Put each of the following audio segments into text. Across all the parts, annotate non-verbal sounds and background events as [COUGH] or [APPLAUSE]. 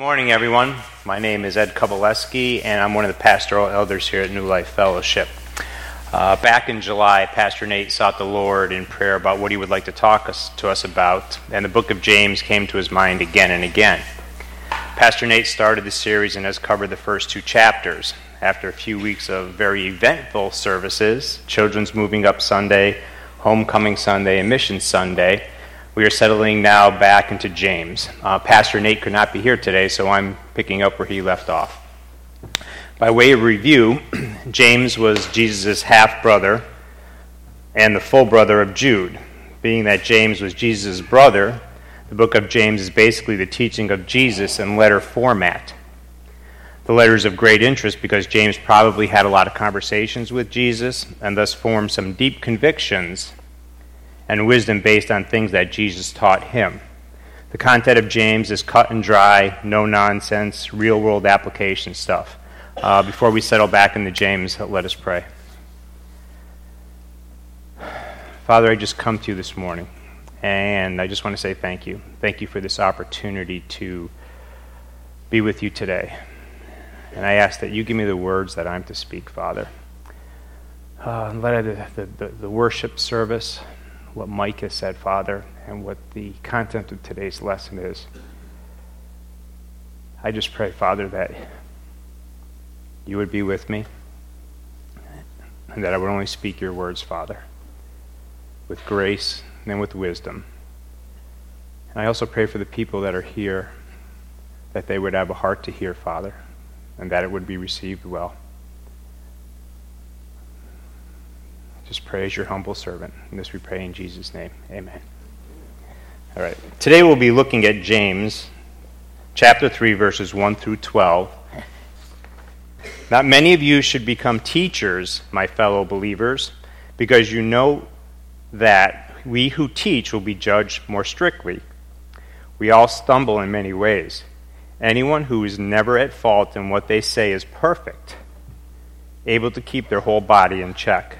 morning, everyone. My name is Ed Kovalevsky, and I'm one of the pastoral elders here at New Life Fellowship. Uh, back in July, Pastor Nate sought the Lord in prayer about what he would like to talk us, to us about, and the book of James came to his mind again and again. Pastor Nate started the series and has covered the first two chapters. After a few weeks of very eventful services, Children's Moving Up Sunday, Homecoming Sunday, and Mission Sunday, we are settling now back into James. Uh, Pastor Nate could not be here today, so I'm picking up where he left off. By way of review, [CLEARS THROAT] James was Jesus' half brother and the full brother of Jude. Being that James was Jesus' brother, the book of James is basically the teaching of Jesus in letter format. The letter is of great interest because James probably had a lot of conversations with Jesus and thus formed some deep convictions and wisdom based on things that Jesus taught him. The content of James is cut and dry, no nonsense, real world application stuff. Uh, before we settle back into James, let us pray. Father, I just come to you this morning, and I just want to say thank you. Thank you for this opportunity to be with you today. And I ask that you give me the words that I'm to speak, Father. Uh, let the, the, the worship service what Mike has said, Father, and what the content of today's lesson is. I just pray, Father, that you would be with me and that I would only speak your words, Father, with grace and with wisdom. And I also pray for the people that are here that they would have a heart to hear, Father, and that it would be received well. Just pray as your humble servant. And this we pray in Jesus' name. Amen. All right. Today we'll be looking at James chapter 3, verses 1 through 12. Not many of you should become teachers, my fellow believers, because you know that we who teach will be judged more strictly. We all stumble in many ways. Anyone who is never at fault in what they say is perfect, able to keep their whole body in check.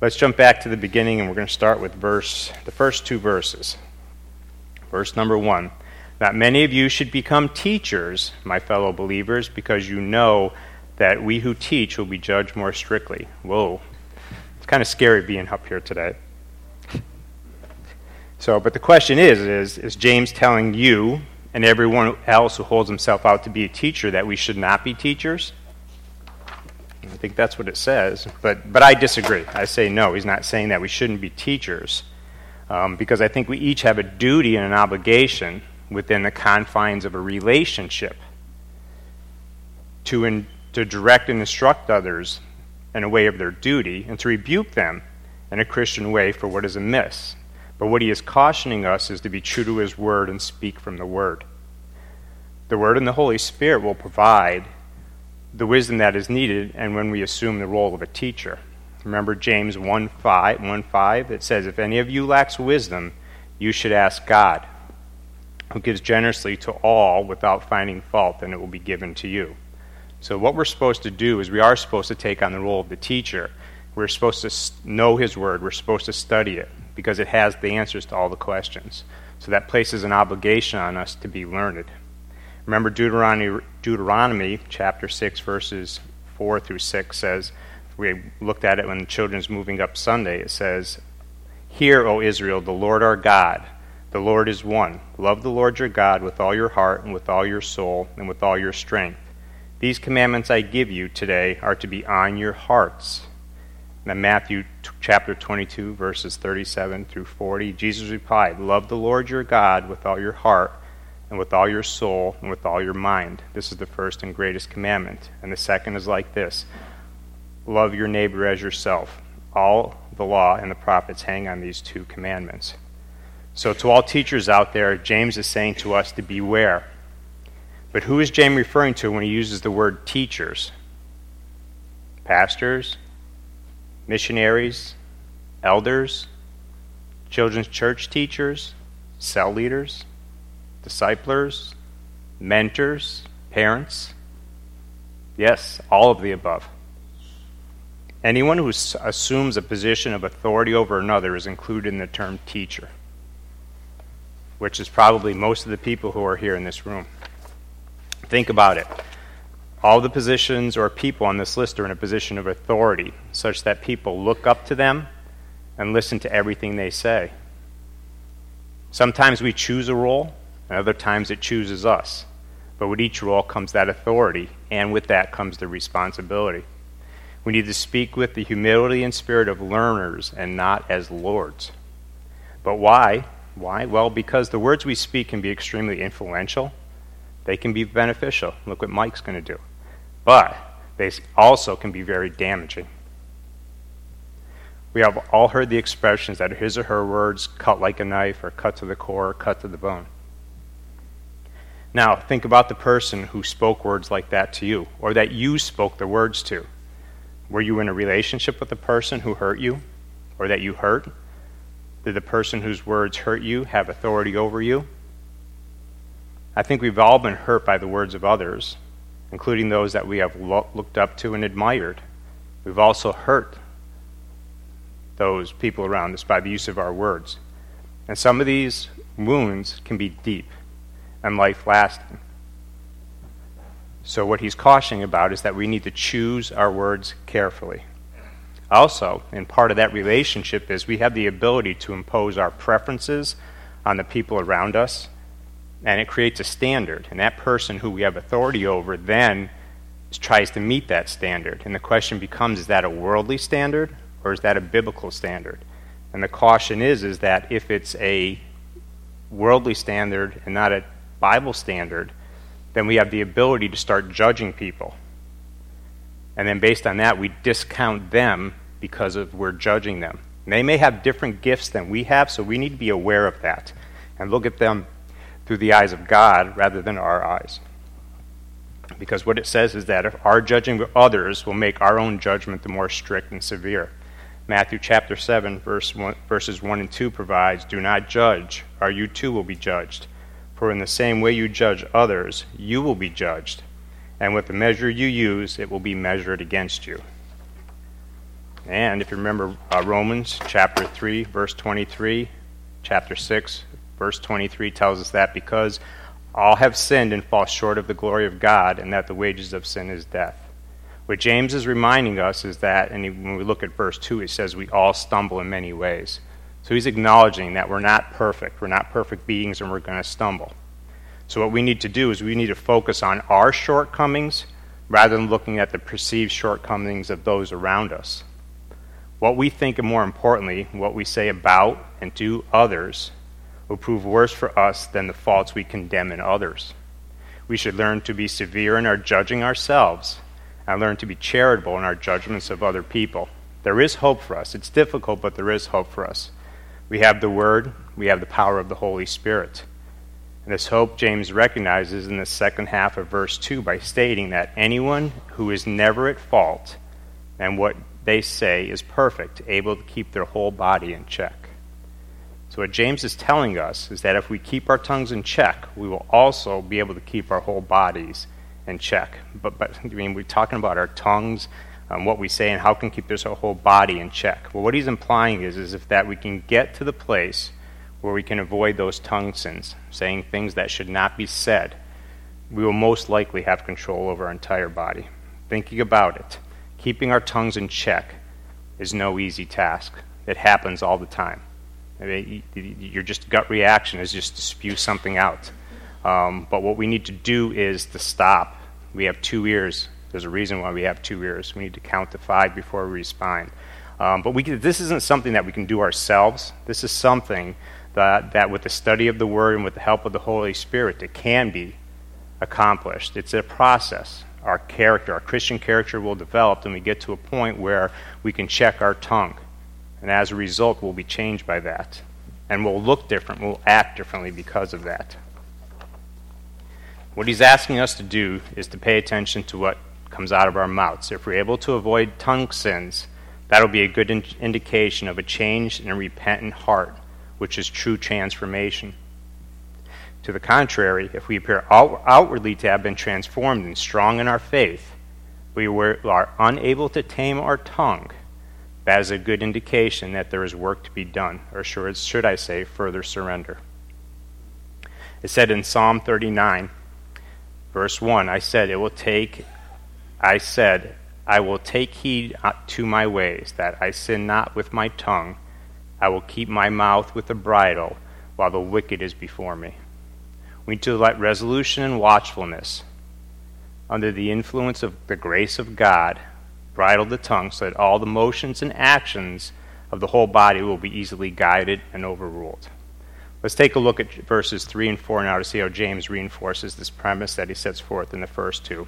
Let's jump back to the beginning and we're going to start with verse the first two verses. Verse number 1. Not many of you should become teachers, my fellow believers, because you know that we who teach will be judged more strictly. Whoa. It's kind of scary being up here today. So, but the question is, is, is James telling you and everyone else who holds himself out to be a teacher that we should not be teachers? I think that's what it says. But, but I disagree. I say no, he's not saying that we shouldn't be teachers. Um, because I think we each have a duty and an obligation within the confines of a relationship to, in, to direct and instruct others in a way of their duty and to rebuke them in a Christian way for what is amiss. But what he is cautioning us is to be true to his word and speak from the word. The word and the Holy Spirit will provide the wisdom that is needed and when we assume the role of a teacher. Remember James 1 5, 1 5 it says, If any of you lacks wisdom, you should ask God, who gives generously to all without finding fault, and it will be given to you. So, what we're supposed to do is we are supposed to take on the role of the teacher We're supposed to know His Word. We're supposed to study it because it has the answers to all the questions. So that places an obligation on us to be learned. Remember Deuteronomy, Deuteronomy chapter 6, verses 4 through 6 says, we looked at it when the children's moving up Sunday, it says, Hear, O Israel, the Lord our God, the Lord is one. Love the Lord your God with all your heart and with all your soul and with all your strength. These commandments I give you today are to be on your hearts. then Matthew t- chapter 22, verses 37 through 40, Jesus replied, Love the Lord your God with all your heart and with all your soul and with all your mind. This is the first and greatest commandment. And the second is like this Love your neighbor as yourself. All the law and the prophets hang on these two commandments. So, to all teachers out there, James is saying to us to beware but who is James referring to when he uses the word teachers? Pastors, missionaries, elders, children's church teachers, cell leaders, disciplers, mentors, parents? Yes, all of the above. Anyone who assumes a position of authority over another is included in the term teacher, which is probably most of the people who are here in this room. Think about it. All the positions or people on this list are in a position of authority, such that people look up to them and listen to everything they say. Sometimes we choose a role, and other times it chooses us. But with each role comes that authority, and with that comes the responsibility. We need to speak with the humility and spirit of learners and not as lords. But why? Why? Well, because the words we speak can be extremely influential they can be beneficial. Look what Mike's going to do. But they also can be very damaging. We have all heard the expressions that his or her words cut like a knife, or cut to the core, or cut to the bone. Now, think about the person who spoke words like that to you, or that you spoke the words to. Were you in a relationship with the person who hurt you, or that you hurt? Did the person whose words hurt you have authority over you? I think we've all been hurt by the words of others, including those that we have lo- looked up to and admired. We've also hurt those people around us by the use of our words. And some of these wounds can be deep and life lasting. So, what he's cautioning about is that we need to choose our words carefully. Also, and part of that relationship is we have the ability to impose our preferences on the people around us and it creates a standard. And that person who we have authority over then tries to meet that standard. And the question becomes is that a worldly standard or is that a biblical standard? And the caution is is that if it's a worldly standard and not a Bible standard, then we have the ability to start judging people. And then based on that, we discount them because of we're judging them. And they may have different gifts than we have, so we need to be aware of that and look at them through the eyes of God rather than our eyes. Because what it says is that if our judging of others will make our own judgment the more strict and severe. Matthew chapter 7, verse 1, verses 1 and 2 provides Do not judge, or you too will be judged. For in the same way you judge others, you will be judged. And with the measure you use, it will be measured against you. And if you remember uh, Romans chapter 3, verse 23, chapter 6, Verse 23 tells us that because all have sinned and fall short of the glory of God, and that the wages of sin is death. What James is reminding us is that, and when we look at verse 2, it says we all stumble in many ways. So he's acknowledging that we're not perfect. We're not perfect beings and we're going to stumble. So what we need to do is we need to focus on our shortcomings rather than looking at the perceived shortcomings of those around us. What we think, and more importantly, what we say about and do others will prove worse for us than the faults we condemn in others. We should learn to be severe in our judging ourselves and learn to be charitable in our judgments of other people. There is hope for us. It's difficult, but there is hope for us. We have the Word, we have the power of the Holy Spirit. And this hope James recognizes in the second half of verse 2 by stating that anyone who is never at fault and what they say is perfect, able to keep their whole body in check. So, what James is telling us is that if we keep our tongues in check, we will also be able to keep our whole bodies in check. But, but I mean, we're talking about our tongues, um, what we say and how can keep this whole body in check. Well, what he's implying is, is if that we can get to the place where we can avoid those tongue sins, saying things that should not be said, we will most likely have control over our entire body. Thinking about it, keeping our tongues in check is no easy task. It happens all the time. I mean, your just gut reaction is just to spew something out. Um, but what we need to do is to stop. We have two ears. There's a reason why we have two ears. We need to count to five before we respond. Um, but we can, this isn't something that we can do ourselves. This is something that, that, with the study of the Word and with the help of the Holy Spirit, it can be accomplished. It's a process. Our character, our Christian character, will develop, and we get to a point where we can check our tongue. And as a result, we'll be changed by that. And we'll look different, we'll act differently because of that. What he's asking us to do is to pay attention to what comes out of our mouths. If we're able to avoid tongue sins, that'll be a good in- indication of a changed and a repentant heart, which is true transformation. To the contrary, if we appear out- outwardly to have been transformed and strong in our faith, we were, are unable to tame our tongue, that is a good indication that there is work to be done, or should I say, further surrender. It said in Psalm 39, verse 1, I said, It will take, I said, I will take heed uh, to my ways, that I sin not with my tongue. I will keep my mouth with a bridle while the wicked is before me. We need to let resolution and watchfulness, under the influence of the grace of God, bridle the tongue so that all the motions and actions of the whole body will be easily guided and overruled. Let's take a look at verses 3 and 4 now to see how James reinforces this premise that he sets forth in the first two.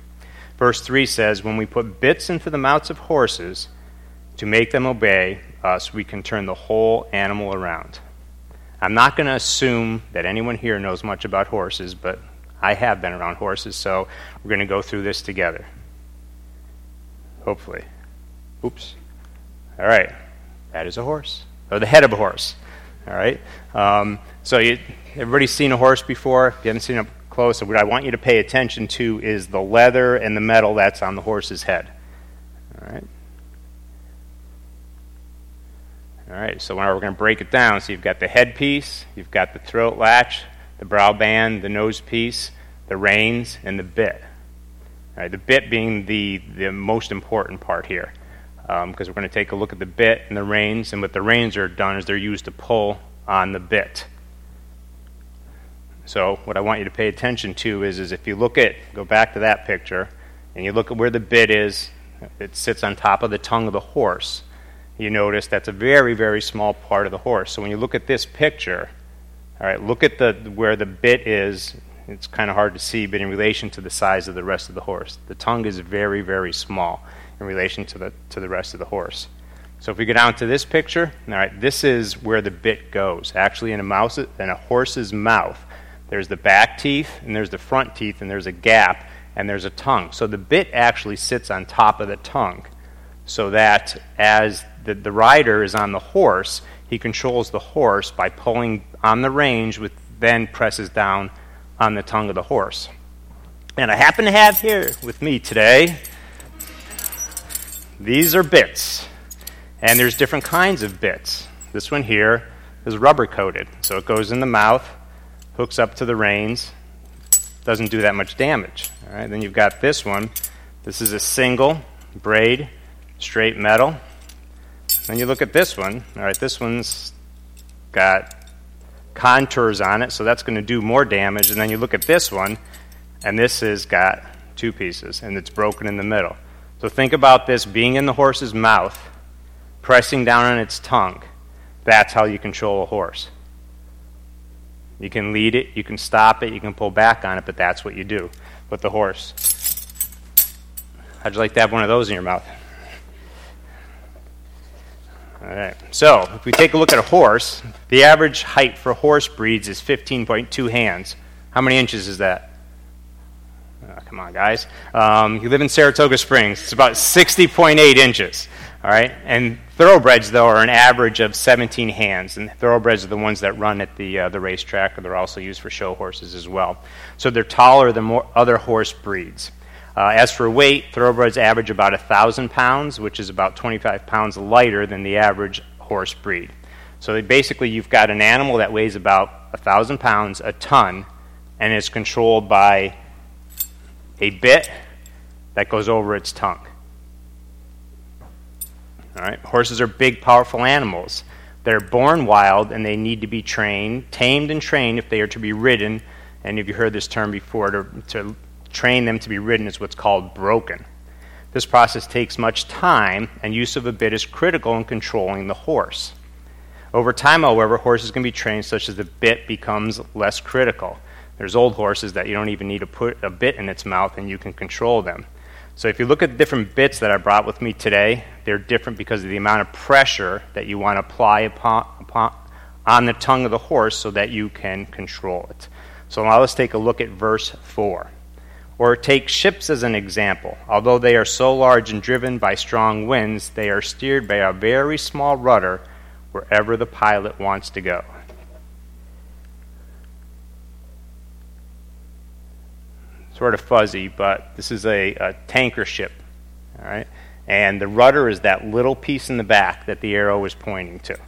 Verse 3 says, When we put bits into the mouths of horses to make them obey us, we can turn the whole animal around. I'm not going to assume that anyone here knows much about horses, but I have been around horses, so we're going to go through this together. Hopefully. Oops. All right. That is a horse, or the head of a horse. All right. Um, so you, everybody's seen a horse before. If you haven't seen up close, what I want you to pay attention to is the leather and the metal that's on the horse's head. All right. All right. So now we're going to break it down. So you've got the headpiece, you've got the throat latch, the brow band, the nose piece, the reins, and the bit. Right, the bit being the, the most important part here, because um, we're going to take a look at the bit and the reins, and what the reins are done is they're used to pull on the bit. So what I want you to pay attention to is, is if you look at, go back to that picture, and you look at where the bit is, it sits on top of the tongue of the horse. You notice that's a very, very small part of the horse. So when you look at this picture, all right, look at the where the bit is it's kind of hard to see, but in relation to the size of the rest of the horse, the tongue is very, very small in relation to the, to the rest of the horse. So if we go down to this picture, all right, this is where the bit goes. Actually, in a mouse, in a horse's mouth, there's the back teeth and there's the front teeth and there's a gap and there's a tongue. So the bit actually sits on top of the tongue, so that as the, the rider is on the horse, he controls the horse by pulling on the reins, which then presses down on the tongue of the horse. And I happen to have here with me today, these are bits. And there's different kinds of bits. This one here is rubber coated, so it goes in the mouth, hooks up to the reins, doesn't do that much damage. All right, then you've got this one. This is a single braid, straight metal. Then you look at this one. All right, this one's got contours on it, so that's going to do more damage. And then you look at this one, and this has got two pieces, and it's broken in the middle. So think about this being in the horse's mouth, pressing down on its tongue. That's how you control a horse. You can lead it, you can stop it, you can pull back on it, but that's what you do with the horse. How'd you like to have one of those in your mouth? All right. So, if we take a look at a horse, the average height for horse breeds is 15.2 hands. How many inches is that? Oh, come on, guys. Um, you live in Saratoga Springs. It's about 60.8 inches. All right. And thoroughbreds, though, are an average of 17 hands. And thoroughbreds are the ones that run at the, uh, the racetrack, or they're also used for show horses as well. So they're taller than more other horse breeds. Uh, as for weight, thoroughbreds average about 1,000 pounds, which is about 25 pounds lighter than the average horse breed. So basically, you've got an animal that weighs about 1,000 pounds, a ton, and is controlled by a bit that goes over its tongue. All right? Horses are big, powerful animals. They're born wild and they need to be trained, tamed and trained if they are to be ridden. And if you heard this term before, to, to train them to be ridden is what's called broken. This process takes much time, and use of a bit is critical in controlling the horse. Over time, however, horses can be trained such that the bit becomes less critical. There's old horses that you don't even need to put a bit in its mouth and you can control them. So if you look at the different bits that I brought with me today, they're different because of the amount of pressure that you want to apply upon, upon, on the tongue of the horse so that you can control it. So now let's take a look at verse 4. Or take ships as an example. Although they are so large and driven by strong winds, they are steered by a very small rudder wherever the pilot wants to go. Sort of fuzzy, but this is a, a tanker ship. All right? And the rudder is that little piece in the back that the arrow is pointing to.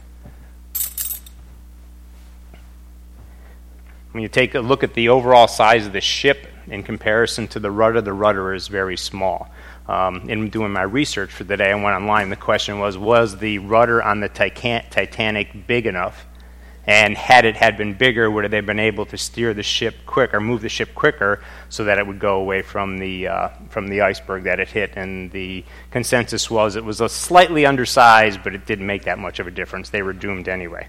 When you take a look at the overall size of the ship in comparison to the rudder, the rudder is very small. Um, in doing my research for the day, I went online. The question was Was the rudder on the Titanic big enough and had it had been bigger, would they have been able to steer the ship quicker, move the ship quicker, so that it would go away from the uh, from the iceberg that it hit? And the consensus was it was a slightly undersized, but it didn't make that much of a difference. They were doomed anyway.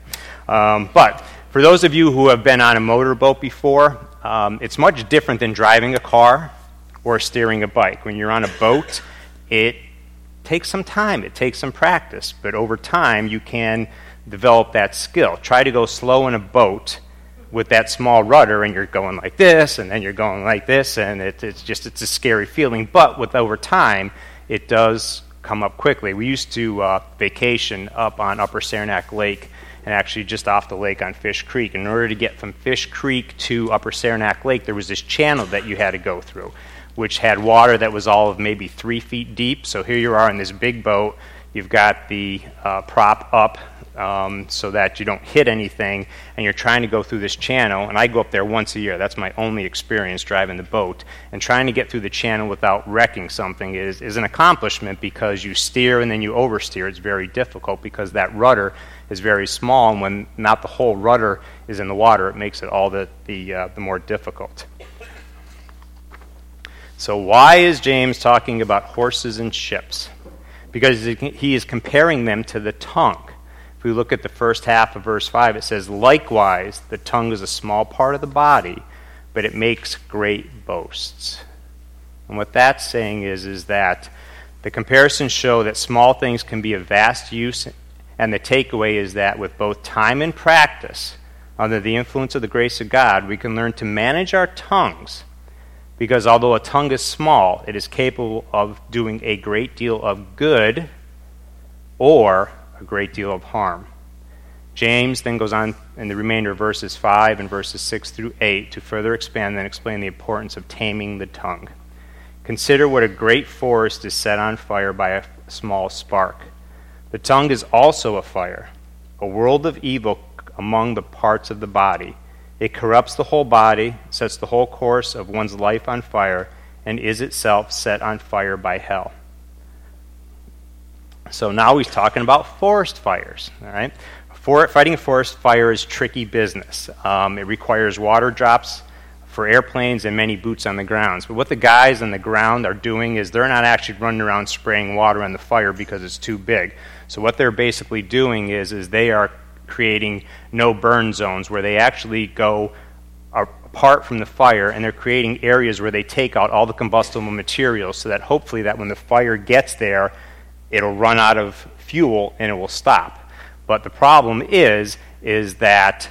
Um, but for those of you who have been on a motorboat before, um, it's much different than driving a car or steering a bike. When you're on a boat, it takes some time. It takes some practice, but over time you can develop that skill. Try to go slow in a boat with that small rudder and you're going like this and then you're going like this and it, it's just it's a scary feeling but with over time it does come up quickly we used to uh, vacation up on upper saranac lake and actually just off the lake on fish creek in order to get from fish creek to upper saranac lake there was this channel that you had to go through which had water that was all of maybe three feet deep so here you are in this big boat you've got the uh, prop up um, so that you don't hit anything, and you're trying to go through this channel. And I go up there once a year. That's my only experience driving the boat. And trying to get through the channel without wrecking something is, is an accomplishment because you steer and then you oversteer. It's very difficult because that rudder is very small, and when not the whole rudder is in the water, it makes it all the, the, uh, the more difficult. So, why is James talking about horses and ships? Because he is comparing them to the tongue If we look at the first half of verse 5, it says, Likewise, the tongue is a small part of the body, but it makes great boasts. And what that's saying is, is that the comparisons show that small things can be of vast use, and the takeaway is that with both time and practice, under the influence of the grace of God, we can learn to manage our tongues. Because although a tongue is small, it is capable of doing a great deal of good or a great deal of harm. James then goes on in the remainder of verses 5 and verses 6 through 8 to further expand and explain the importance of taming the tongue. Consider what a great forest is set on fire by a small spark. The tongue is also a fire, a world of evil among the parts of the body. It corrupts the whole body, sets the whole course of one's life on fire, and is itself set on fire by hell. So now he's talking about forest fires. All right, For, fighting a forest fire is tricky business. Um, it requires water drops for airplanes and many boots on the grounds. But what the guys on the ground are doing is they're not actually running around spraying water on the fire because it's too big. So what they're basically doing is is they are creating no burn zones where they actually go apart from the fire and they're creating areas where they take out all the combustible materials so that hopefully that when the fire gets there it'll run out of fuel and it will stop. But the problem is, is that,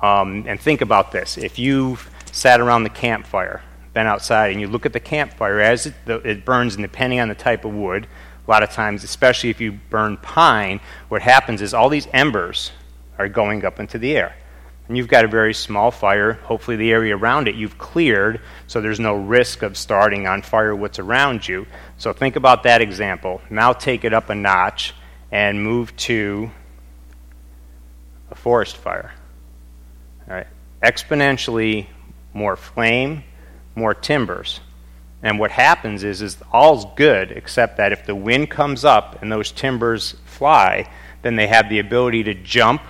um, and think about this: if you've sat around the campfire, been outside, and you look at the campfire as it, the, it burns, and depending on the type of wood, a lot of times, especially if you burn pine, what happens is all these embers are going up into the air. and you've got a very small fire, hopefully the area around it you've cleared, so there's no risk of starting on fire what's around you. So think about that example. Now take it up a notch and move to a forest fire. All right. Exponentially more flame, more timbers. And what happens is, is all's good, except that if the wind comes up and those timbers fly, then they have the ability to jump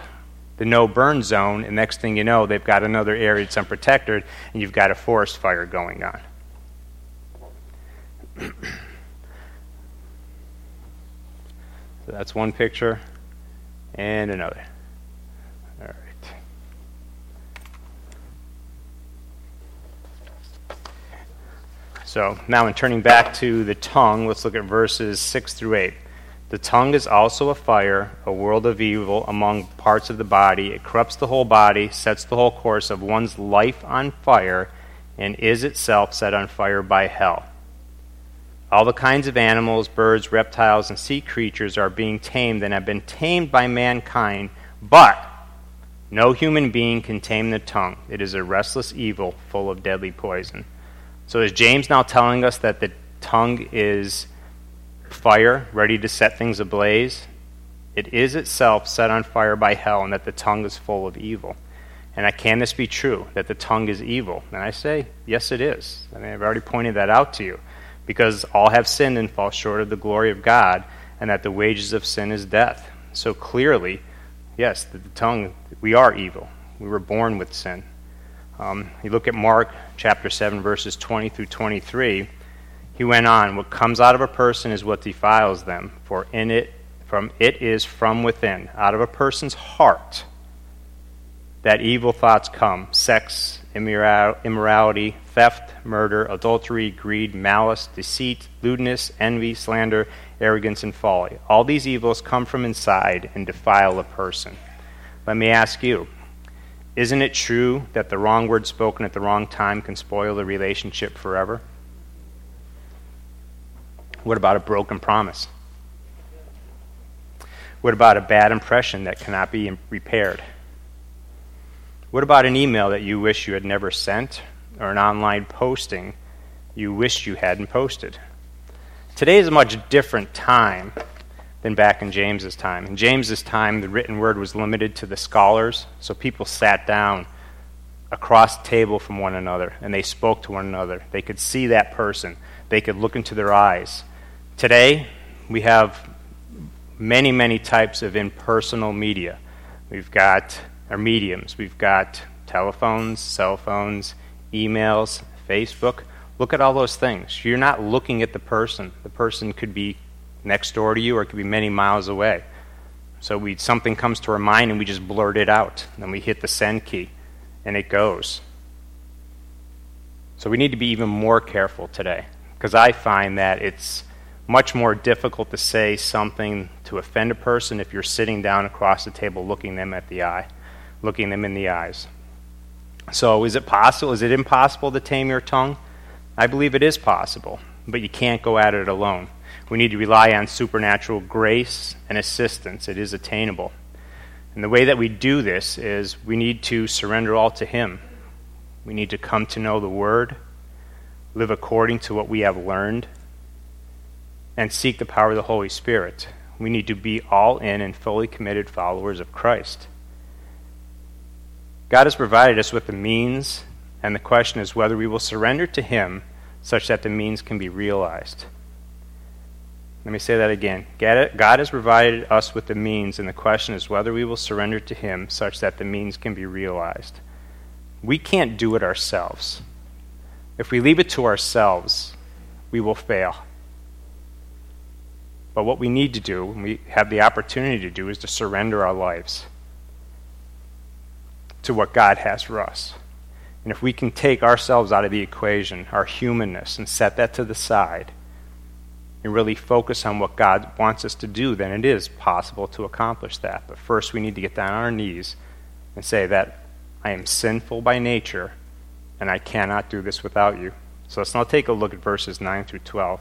the no burn zone, and next thing you know, they've got another area that's unprotected, and you've got a forest fire going on. [CLEARS THROAT] so that's one picture, and another. All right. So now, in turning back to the tongue, let's look at verses 6 through 8. The tongue is also a fire, a world of evil among parts of the body. It corrupts the whole body, sets the whole course of one's life on fire, and is itself set on fire by hell. All the kinds of animals, birds, reptiles, and sea creatures are being tamed and have been tamed by mankind, but no human being can tame the tongue. It is a restless evil full of deadly poison. So, is James now telling us that the tongue is fire, ready to set things ablaze. It is itself set on fire by hell, and that the tongue is full of evil. And I, can this be true, that the tongue is evil? And I say, yes, it is. I mean, I've already pointed that out to you. Because all have sinned and fall short of the glory of God, and that the wages of sin is death. So clearly, yes, the, the tongue, we are evil. We were born with sin. Um, you look at Mark chapter 7, verses 20 through 23 he went on, What comes out of a person is what defiles them, for in it from it is from within, out of a person's heart, that evil thoughts come sex, immorality, theft, murder, adultery, greed, malice, deceit, lewdness, envy, slander, arrogance, and folly. All these evils come from inside and defile a person. Let me ask you isn't it true that the wrong word spoken at the wrong time can spoil the relationship forever? What about a broken promise? What about a bad impression that cannot be repaired? What about an email that you wish you had never sent or an online posting you wished you hadn't posted? Today is a much different time than back in James's time. In James's time, the written word was limited to the scholars, so people sat down across the table from one another and they spoke to one another. They could see that person, they could look into their eyes. Today, we have many, many types of impersonal media. We've got our mediums, we've got telephones, cell phones, emails, Facebook. Look at all those things. You're not looking at the person. The person could be next door to you or it could be many miles away. So we something comes to our mind and we just blurt it out. Then we hit the send key and it goes. So we need to be even more careful today because I find that it's much more difficult to say something to offend a person if you're sitting down across the table looking them at the eye, looking them in the eyes. So, is it possible? Is it impossible to tame your tongue? I believe it is possible, but you can't go at it alone. We need to rely on supernatural grace and assistance. It is attainable. And the way that we do this is we need to surrender all to Him. We need to come to know the Word, live according to what we have learned, and seek the power of the Holy Spirit. We need to be all in and fully committed followers of Christ. God has provided us with the means, and the question is whether we will surrender to Him such that the means can be realized. Let me say that again. God has provided us with the means, and the question is whether we will surrender to Him such that the means can be realized. We can't do it ourselves. If we leave it to ourselves, we will fail. But what we need to do, and we have the opportunity to do, is to surrender our lives to what God has for us. And if we can take ourselves out of the equation, our humanness, and set that to the side, and really focus on what God wants us to do, then it is possible to accomplish that. But first, we need to get down on our knees and say that I am sinful by nature, and I cannot do this without you. So let's now take a look at verses 9 through 12.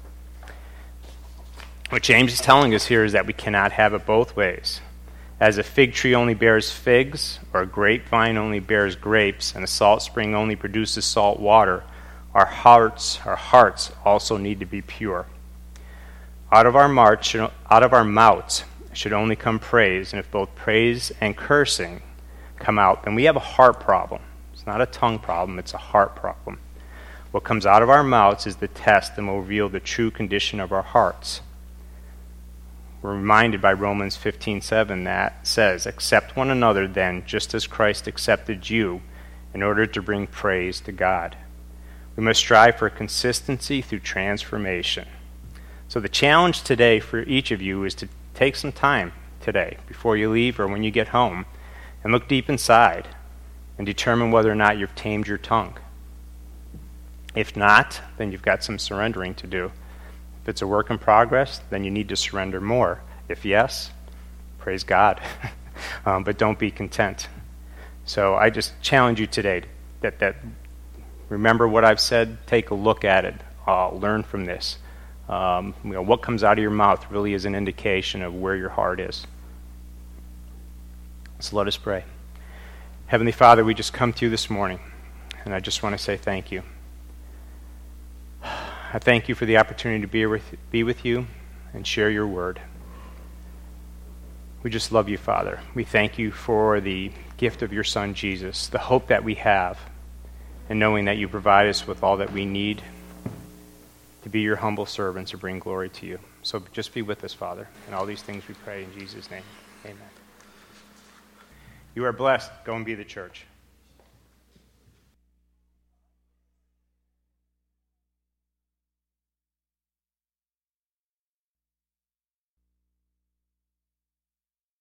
What James is telling us here is that we cannot have it both ways. As a fig tree only bears figs, or a grapevine only bears grapes, and a salt spring only produces salt water, our hearts, our hearts also need to be pure. Out of our march, out of our mouths should only come praise, and if both praise and cursing come out, then we have a heart problem. It's not a tongue problem, it's a heart problem. What comes out of our mouths is the test and will reveal the true condition of our hearts. We're reminded by Romans 15:7 that says, "Accept one another then, just as Christ accepted you, in order to bring praise to God." We must strive for consistency through transformation. So, the challenge today for each of you is to take some time today before you leave or when you get home and look deep inside and determine whether or not you've tamed your tongue. If not, then you've got some surrendering to do. If it's a work in progress, then you need to surrender more. If yes, praise God. [LAUGHS] um, but don't be content. So I just challenge you today that, that remember what I've said, take a look at it, uh, learn from this. Um, you know, what comes out of your mouth really is an indication of where your heart is. So let us pray. Heavenly Father, we just come to you this morning, and I just want to say thank you. I thank you for the opportunity to be with, be with you and share your word. We just love you, Father. We thank you for the gift of your Son, Jesus, the hope that we have, and knowing that you provide us with all that we need to be your humble servants to bring glory to you. So just be with us, Father. And all these things we pray in Jesus' name. Amen. You are blessed. Go and be the church.